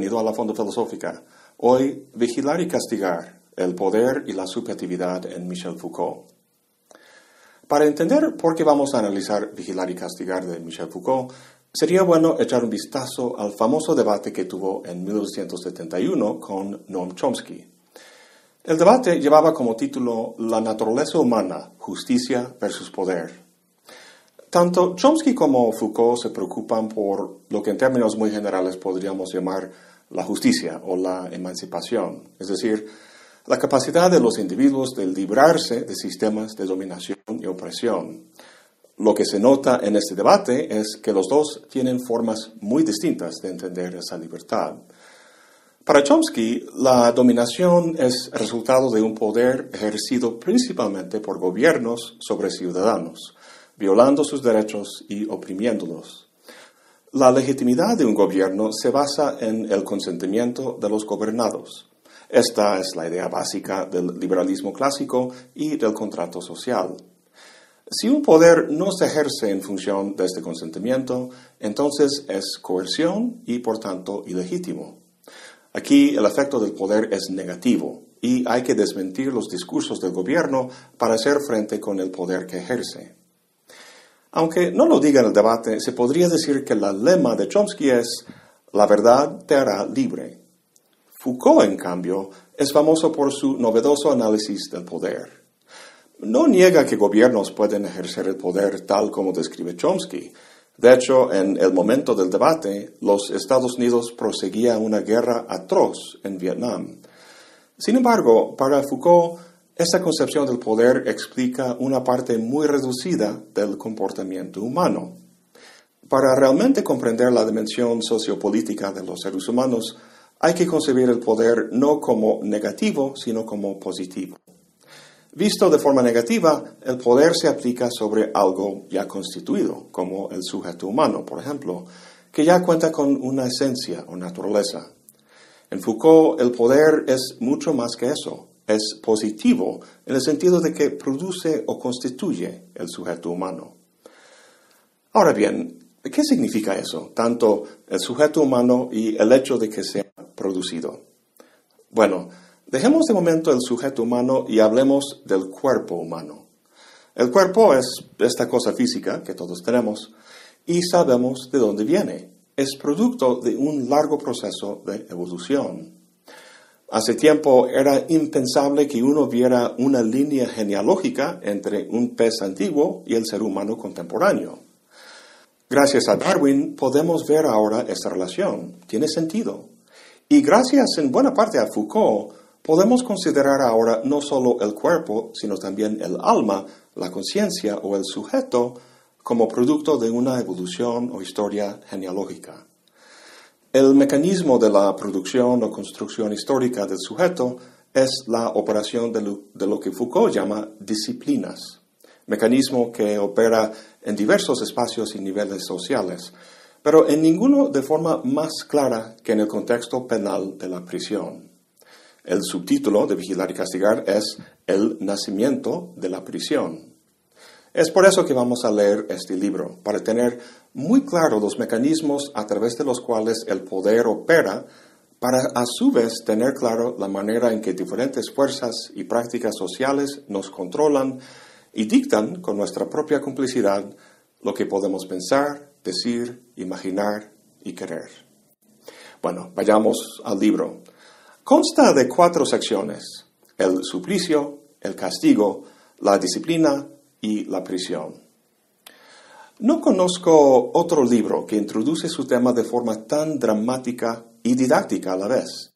bienvenido a la Fondo Filosófica. Hoy, Vigilar y Castigar, el poder y la subjetividad en Michel Foucault. Para entender por qué vamos a analizar Vigilar y Castigar de Michel Foucault, sería bueno echar un vistazo al famoso debate que tuvo en 1971 con Noam Chomsky. El debate llevaba como título La naturaleza humana, justicia versus poder. Tanto Chomsky como Foucault se preocupan por lo que en términos muy generales podríamos llamar la justicia o la emancipación, es decir, la capacidad de los individuos de librarse de sistemas de dominación y opresión. Lo que se nota en este debate es que los dos tienen formas muy distintas de entender esa libertad. Para Chomsky, la dominación es resultado de un poder ejercido principalmente por gobiernos sobre ciudadanos, violando sus derechos y oprimiéndolos. La legitimidad de un gobierno se basa en el consentimiento de los gobernados. Esta es la idea básica del liberalismo clásico y del contrato social. Si un poder no se ejerce en función de este consentimiento, entonces es coerción y por tanto ilegítimo. Aquí el efecto del poder es negativo y hay que desmentir los discursos del gobierno para hacer frente con el poder que ejerce. Aunque no lo diga en el debate, se podría decir que el lema de Chomsky es la verdad te hará libre. Foucault, en cambio, es famoso por su novedoso análisis del poder. No niega que gobiernos pueden ejercer el poder tal como describe Chomsky. De hecho, en el momento del debate, los Estados Unidos proseguían una guerra atroz en Vietnam. Sin embargo, para Foucault, esta concepción del poder explica una parte muy reducida del comportamiento humano. Para realmente comprender la dimensión sociopolítica de los seres humanos, hay que concebir el poder no como negativo, sino como positivo. Visto de forma negativa, el poder se aplica sobre algo ya constituido, como el sujeto humano, por ejemplo, que ya cuenta con una esencia o naturaleza. En Foucault, el poder es mucho más que eso es positivo en el sentido de que produce o constituye el sujeto humano. Ahora bien, ¿qué significa eso? Tanto el sujeto humano y el hecho de que sea producido. Bueno, dejemos de momento el sujeto humano y hablemos del cuerpo humano. El cuerpo es esta cosa física que todos tenemos y sabemos de dónde viene. Es producto de un largo proceso de evolución. Hace tiempo era impensable que uno viera una línea genealógica entre un pez antiguo y el ser humano contemporáneo. Gracias a Darwin podemos ver ahora esta relación. Tiene sentido. Y gracias en buena parte a Foucault podemos considerar ahora no solo el cuerpo, sino también el alma, la conciencia o el sujeto como producto de una evolución o historia genealógica. El mecanismo de la producción o construcción histórica del sujeto es la operación de lo, que Foucault llama disciplinas, mecanismo que opera en diversos espacios y niveles sociales, pero en ninguno de forma más clara que en el contexto penal de la prisión. El subtítulo de Vigilar y Castigar es El nacimiento de la prisión. Es por eso que vamos a leer este libro, para tener muy claro los mecanismos a través de los cuales el poder opera, para a su vez tener claro la manera en que diferentes fuerzas y prácticas sociales nos controlan y dictan con nuestra propia complicidad lo que podemos pensar, decir, imaginar y querer. Bueno, vayamos al libro. Consta de cuatro secciones, el suplicio, el castigo, la disciplina y la prisión. No conozco otro libro que introduce su tema de forma tan dramática y didáctica a la vez.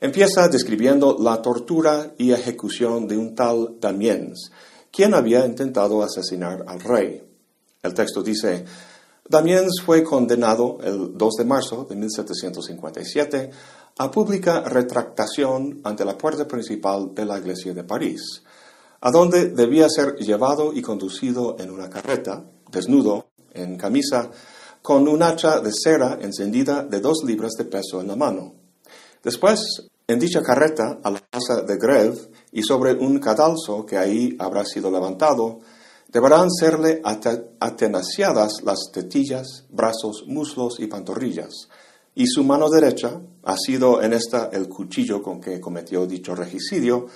Empieza describiendo la tortura y ejecución de un tal Damiens, quien había intentado asesinar al rey. El texto dice, Damiens fue condenado el 2 de marzo de 1757 a pública retractación ante la puerta principal de la iglesia de París a donde debía ser llevado y conducido en una carreta, desnudo, en camisa, con un hacha de cera encendida de dos libras de peso en la mano. Después, en dicha carreta, a la plaza de Greve y sobre un cadalso que ahí habrá sido levantado, deberán serle atenaciadas las tetillas, brazos, muslos y pantorrillas, y su mano derecha ha sido en esta el cuchillo con que cometió dicho regicidio,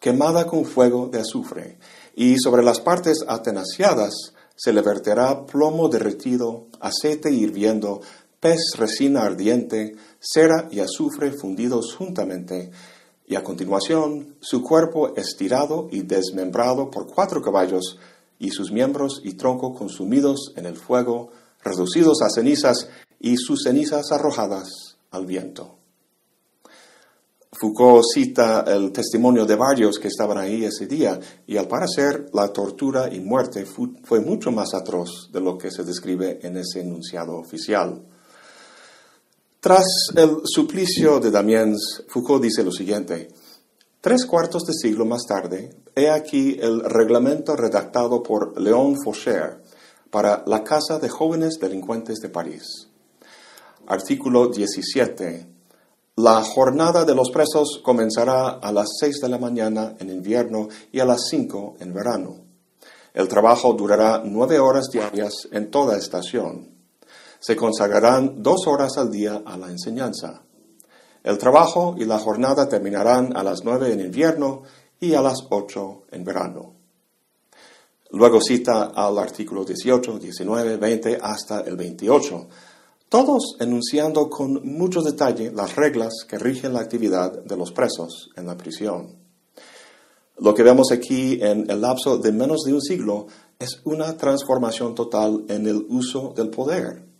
quemada con fuego de azufre, y sobre las partes atenaciadas se le verterá plomo derretido, aceite hirviendo, pez resina ardiente, cera y azufre fundidos juntamente, y a continuación su cuerpo estirado y desmembrado por cuatro caballos, y sus miembros y tronco consumidos en el fuego, reducidos a cenizas, y sus cenizas arrojadas al viento. Foucault cita el testimonio de varios que estaban ahí ese día y al parecer la tortura y muerte fue mucho más atroz de lo que se describe en ese enunciado oficial. Tras el suplicio de Damiens, Foucault dice lo siguiente, Tres cuartos de siglo más tarde, he aquí el reglamento redactado por Léon Faucher para la Casa de Jóvenes Delincuentes de París. Artículo 17. La jornada de los presos comenzará a las 6 de la mañana en invierno y a las 5 en verano. El trabajo durará nueve horas diarias en toda estación se consagrarán dos horas al día a la enseñanza. El trabajo y la jornada terminarán a las nueve en invierno y a las ocho en verano. Luego cita al artículo 18, 19, 20 hasta el 28, todos enunciando con mucho detalle las reglas que rigen la actividad de los presos en la prisión. Lo que vemos aquí en el lapso de menos de un siglo es una transformación total en el uso del poder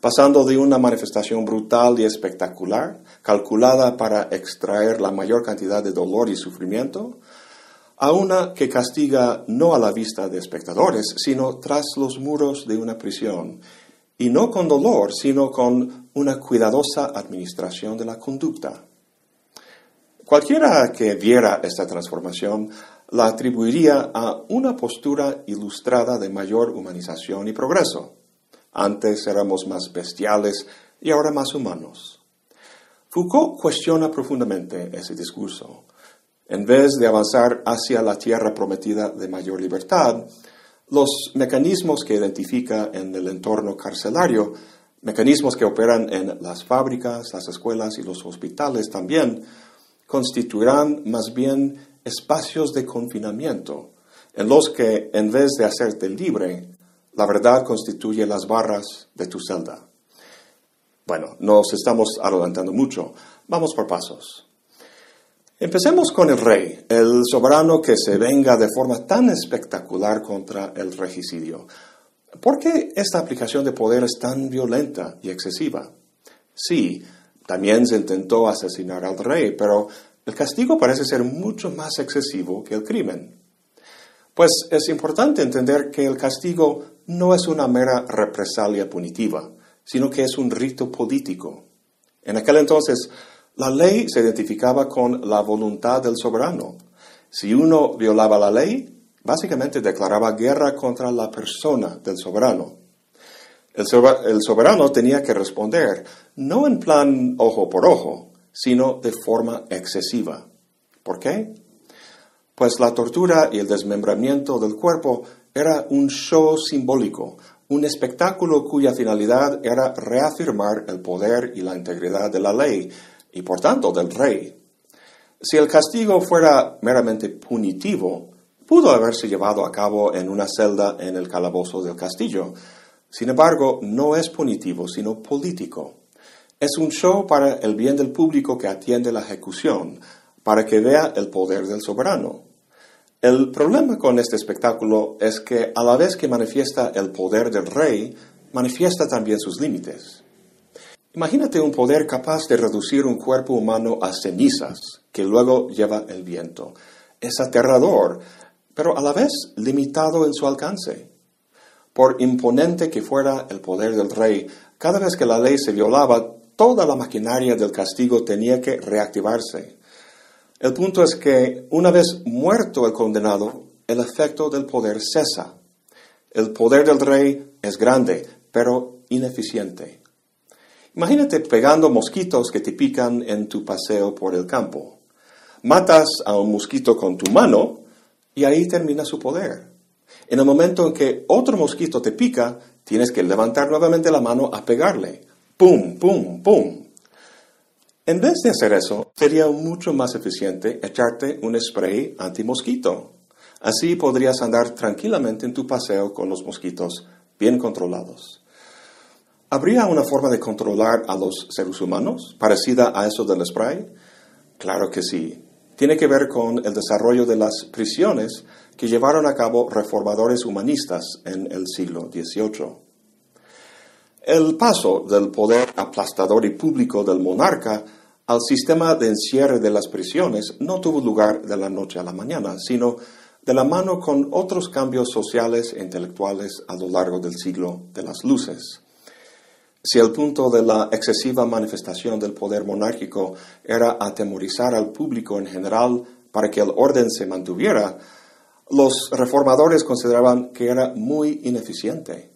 pasando de una manifestación brutal y espectacular, calculada para extraer la mayor cantidad de dolor y sufrimiento, a una que castiga no a la vista de espectadores, sino tras los muros de una prisión, y no con dolor, sino con una cuidadosa administración de la conducta. Cualquiera que viera esta transformación la atribuiría a una postura ilustrada de mayor humanización y progreso. Antes éramos más bestiales y ahora más humanos. Foucault cuestiona profundamente ese discurso. En vez de avanzar hacia la tierra prometida de mayor libertad, los mecanismos que identifica en el entorno carcelario, mecanismos que operan en las fábricas, las escuelas y los hospitales también, constituirán más bien espacios de confinamiento, en los que, en vez de hacerte libre, la verdad constituye las barras de tu celda. Bueno, nos estamos adelantando mucho. Vamos por pasos. Empecemos con el rey, el soberano que se venga de forma tan espectacular contra el regicidio. ¿Por qué esta aplicación de poder es tan violenta y excesiva? Sí, también se intentó asesinar al rey, pero el castigo parece ser mucho más excesivo que el crimen. Pues es importante entender que el castigo no es una mera represalia punitiva, sino que es un rito político. En aquel entonces, la ley se identificaba con la voluntad del soberano. Si uno violaba la ley, básicamente declaraba guerra contra la persona del soberano. El, soberano tenía que responder, no en plan ojo por ojo, sino de forma excesiva. ¿Por qué? Pues la tortura y el desmembramiento del cuerpo era un show simbólico, un espectáculo cuya finalidad era reafirmar el poder y la integridad de la ley y por tanto del rey. Si el castigo fuera meramente punitivo, pudo haberse llevado a cabo en una celda en el calabozo del castillo. Sin embargo, no es punitivo, sino político. Es un show para el bien del público que atiende la ejecución, para que vea el poder del soberano. El problema con este espectáculo es que a la vez que manifiesta el poder del rey, manifiesta también sus límites. Imagínate un poder capaz de reducir un cuerpo humano a cenizas que luego lleva el viento. Es aterrador, pero a la vez limitado en su alcance. Por imponente que fuera el poder del rey, cada vez que la ley se violaba, toda la maquinaria del castigo tenía que reactivarse. El punto es que una vez muerto el condenado, el efecto del poder cesa. El poder del rey es grande, pero ineficiente. Imagínate pegando mosquitos que te pican en tu paseo por el campo. Matas a un mosquito con tu mano y ahí termina su poder. En el momento en que otro mosquito te pica, tienes que levantar nuevamente la mano a pegarle. ¡Pum, pum, pum! En vez de hacer eso, sería mucho más eficiente echarte un spray anti-mosquito. Así podrías andar tranquilamente en tu paseo con los mosquitos bien controlados. ¿Habría una forma de controlar a los seres humanos parecida a eso del spray? Claro que sí. Tiene que ver con el desarrollo de las prisiones que llevaron a cabo reformadores humanistas en el siglo XVIII. El paso del poder aplastador y público del monarca al sistema de encierre de las prisiones no tuvo lugar de la noche a la mañana, sino de la mano con otros cambios sociales e intelectuales a lo largo del siglo de las luces. Si el punto de la excesiva manifestación del poder monárquico era atemorizar al público en general para que el orden se mantuviera, los reformadores consideraban que era muy ineficiente.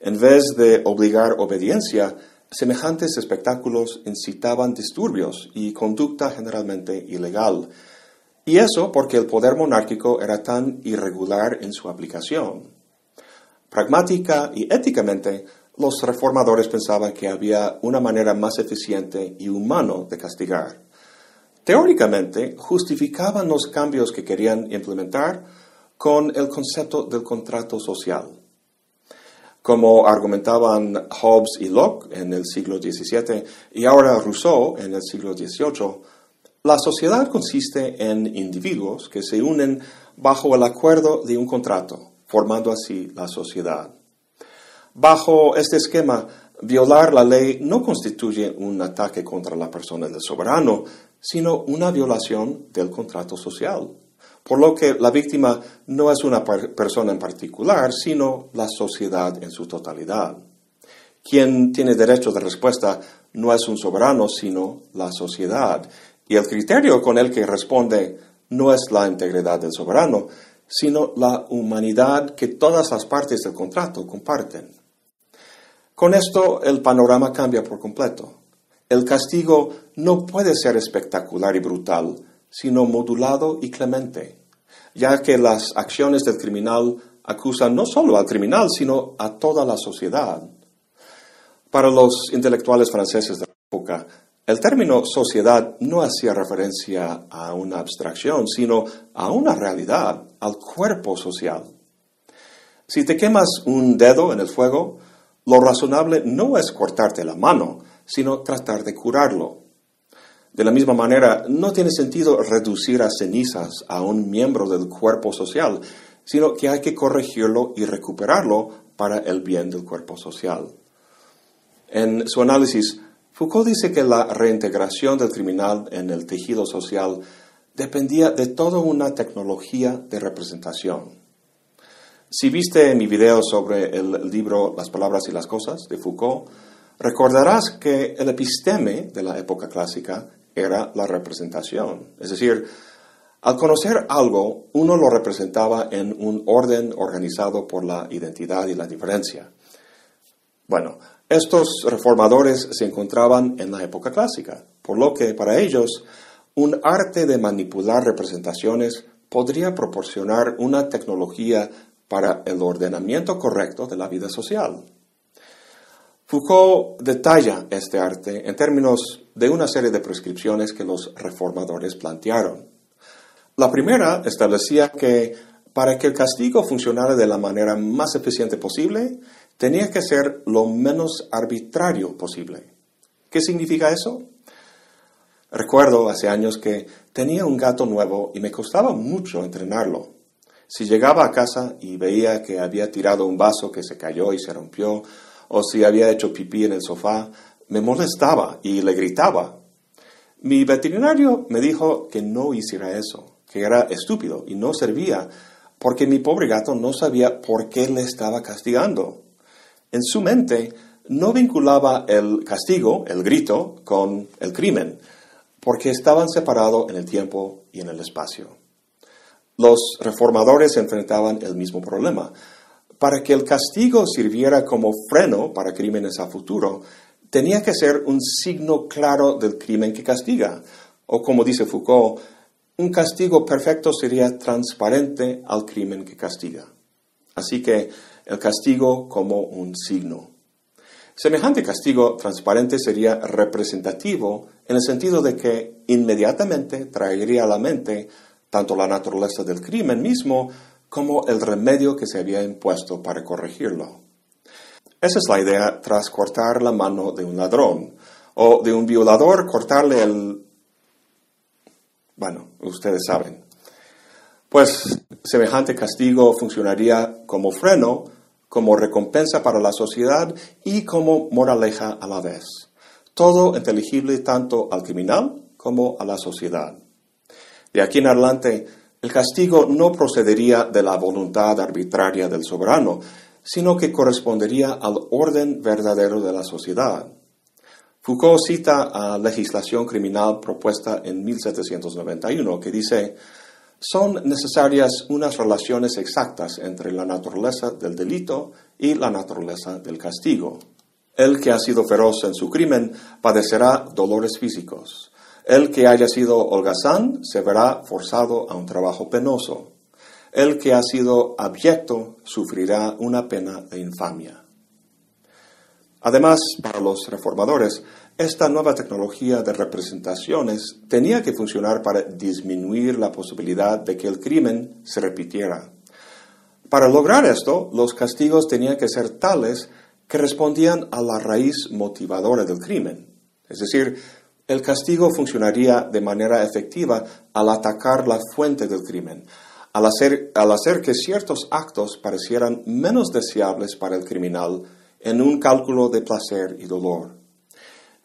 En vez de obligar obediencia, semejantes espectáculos incitaban disturbios y conducta generalmente ilegal. Y eso porque el poder monárquico era tan irregular en su aplicación. Pragmática y éticamente, los reformadores pensaban que había una manera más eficiente y humano de castigar. Teóricamente, justificaban los cambios que querían implementar con el concepto del contrato social. Como argumentaban Hobbes y Locke en el siglo XVII y ahora Rousseau en el siglo XVIII, la sociedad consiste en individuos que se unen bajo el acuerdo de un contrato, formando así la sociedad. Bajo este esquema, violar la ley no constituye un ataque contra la persona del soberano, sino una violación del contrato social por lo que la víctima no es una persona en particular, sino la sociedad en su totalidad. Quien tiene derecho de respuesta no es un soberano, sino la sociedad. Y el criterio con el que responde no es la integridad del soberano, sino la humanidad que todas las partes del contrato comparten. Con esto el panorama cambia por completo. El castigo no puede ser espectacular y brutal, sino modulado y clemente, ya que las acciones del criminal acusan no solo al criminal, sino a toda la sociedad. Para los intelectuales franceses de la época, el término sociedad no hacía referencia a una abstracción, sino a una realidad, al cuerpo social. Si te quemas un dedo en el fuego, lo razonable no es cortarte la mano, sino tratar de curarlo. De la misma manera, no tiene sentido reducir a cenizas a un miembro del cuerpo social, sino que hay que corregirlo y recuperarlo para el bien del cuerpo social. En su análisis, Foucault dice que la reintegración del criminal en el tejido social dependía de toda una tecnología de representación. Si viste mi video sobre el libro Las palabras y las cosas de Foucault, recordarás que el episteme de la época clásica era la representación. Es decir, al conocer algo, uno lo representaba en un orden organizado por la identidad y la diferencia. Bueno, estos reformadores se encontraban en la época clásica, por lo que para ellos un arte de manipular representaciones podría proporcionar una tecnología para el ordenamiento correcto de la vida social. Foucault detalla este arte en términos de una serie de prescripciones que los reformadores plantearon. La primera establecía que para que el castigo funcionara de la manera más eficiente posible, tenía que ser lo menos arbitrario posible. ¿Qué significa eso? Recuerdo hace años que tenía un gato nuevo y me costaba mucho entrenarlo. Si llegaba a casa y veía que había tirado un vaso que se cayó y se rompió, o si había hecho pipí en el sofá, me molestaba y le gritaba. Mi veterinario me dijo que no hiciera eso, que era estúpido y no servía, porque mi pobre gato no sabía por qué le estaba castigando. En su mente no vinculaba el castigo, el grito, con el crimen, porque estaban separados en el tiempo y en el espacio. Los reformadores enfrentaban el mismo problema para que el castigo sirviera como freno para crímenes a futuro, tenía que ser un signo claro del crimen que castiga. O como dice Foucault, un castigo perfecto sería transparente al crimen que castiga. Así que el castigo como un signo. Semejante castigo transparente sería representativo en el sentido de que inmediatamente traería a la mente tanto la naturaleza del crimen mismo como el remedio que se había impuesto para corregirlo. Esa es la idea tras cortar la mano de un ladrón o de un violador cortarle el... Bueno, ustedes saben. Pues semejante castigo funcionaría como freno como recompensa para la sociedad y como moraleja a la vez. Todo inteligible tanto al criminal como a la sociedad. De aquí en adelante, el castigo no procedería de la voluntad arbitraria del soberano, sino que correspondería al orden verdadero de la sociedad. Foucault cita a legislación criminal propuesta en 1791 que dice, son necesarias unas relaciones exactas entre la naturaleza del delito y la naturaleza del castigo. El que ha sido feroz en su crimen padecerá dolores físicos. El que haya sido holgazán se verá forzado a un trabajo penoso. El que ha sido abyecto sufrirá una pena de infamia. Además, para los reformadores, esta nueva tecnología de representaciones tenía que funcionar para disminuir la posibilidad de que el crimen se repitiera. Para lograr esto, los castigos tenían que ser tales que respondían a la raíz motivadora del crimen. Es decir, el castigo funcionaría de manera efectiva al atacar la fuente del crimen, al hacer, que ciertos actos parecieran menos deseables para el criminal en un cálculo de placer y dolor.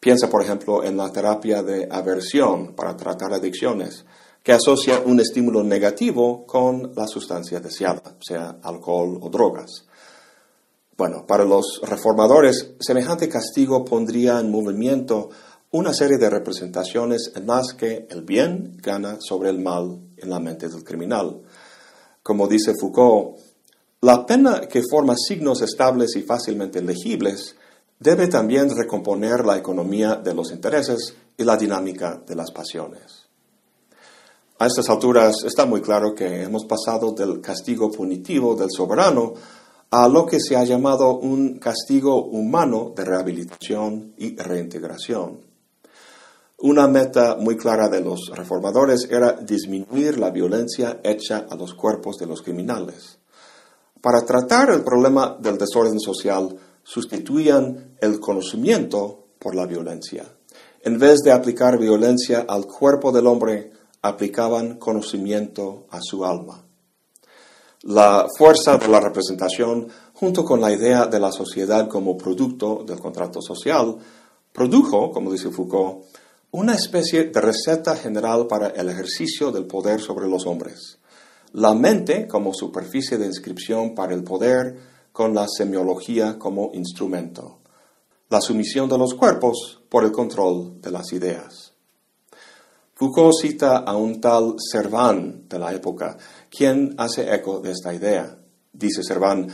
Piensa, por ejemplo, en la terapia de aversión para tratar adicciones, que asocia un estímulo negativo con la sustancia deseada, sea alcohol o drogas. Bueno, para los reformadores, semejante castigo pondría en movimiento una serie de representaciones en las que el bien gana sobre el mal en la mente del criminal. Como dice Foucault, la pena que forma signos estables y fácilmente legibles debe también recomponer la economía de los intereses y la dinámica de las pasiones. A estas alturas está muy claro que hemos pasado del castigo punitivo del soberano a lo que se ha llamado un castigo humano de rehabilitación y reintegración. Una meta muy clara de los reformadores era disminuir la violencia hecha a los cuerpos de los criminales. Para tratar el problema del desorden social, sustituían el conocimiento por la violencia. En vez de aplicar violencia al cuerpo del hombre, aplicaban conocimiento a su alma. La fuerza de la representación, junto con la idea de la sociedad como producto del contrato social, produjo, como dice Foucault, una especie de receta general para el ejercicio del poder sobre los hombres. La mente como superficie de inscripción para el poder, con la semiología como instrumento, la sumisión de los cuerpos por el control de las ideas. Foucault cita a un tal Servan de la época, quien hace eco de esta idea. Dice Servan,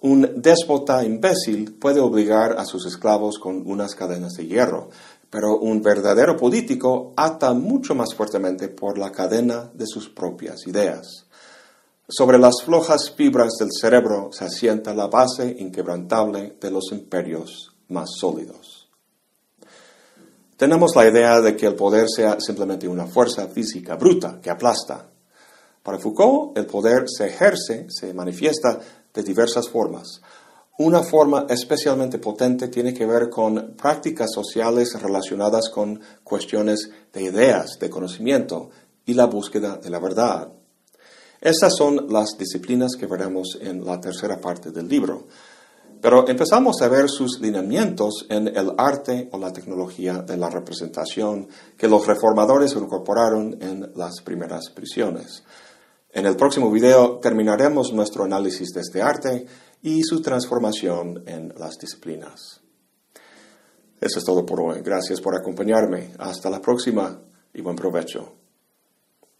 un déspota imbécil puede obligar a sus esclavos con unas cadenas de hierro, pero un verdadero político ata mucho más fuertemente por la cadena de sus propias ideas. Sobre las flojas fibras del cerebro se asienta la base inquebrantable de los imperios más sólidos. Tenemos la idea de que el poder sea simplemente una fuerza física bruta que aplasta. Para Foucault, el poder se ejerce, se manifiesta de diversas formas. Una forma especialmente potente tiene que ver con prácticas sociales relacionadas con cuestiones de ideas, de conocimiento y la búsqueda de la verdad. Estas son las disciplinas que veremos en la tercera parte del libro. Pero empezamos a ver sus lineamientos en el arte o la tecnología de la representación que los reformadores incorporaron en las primeras prisiones. En el próximo video terminaremos nuestro análisis de este arte y su transformación en las disciplinas. Eso es todo por hoy. Gracias por acompañarme. Hasta la próxima y buen provecho.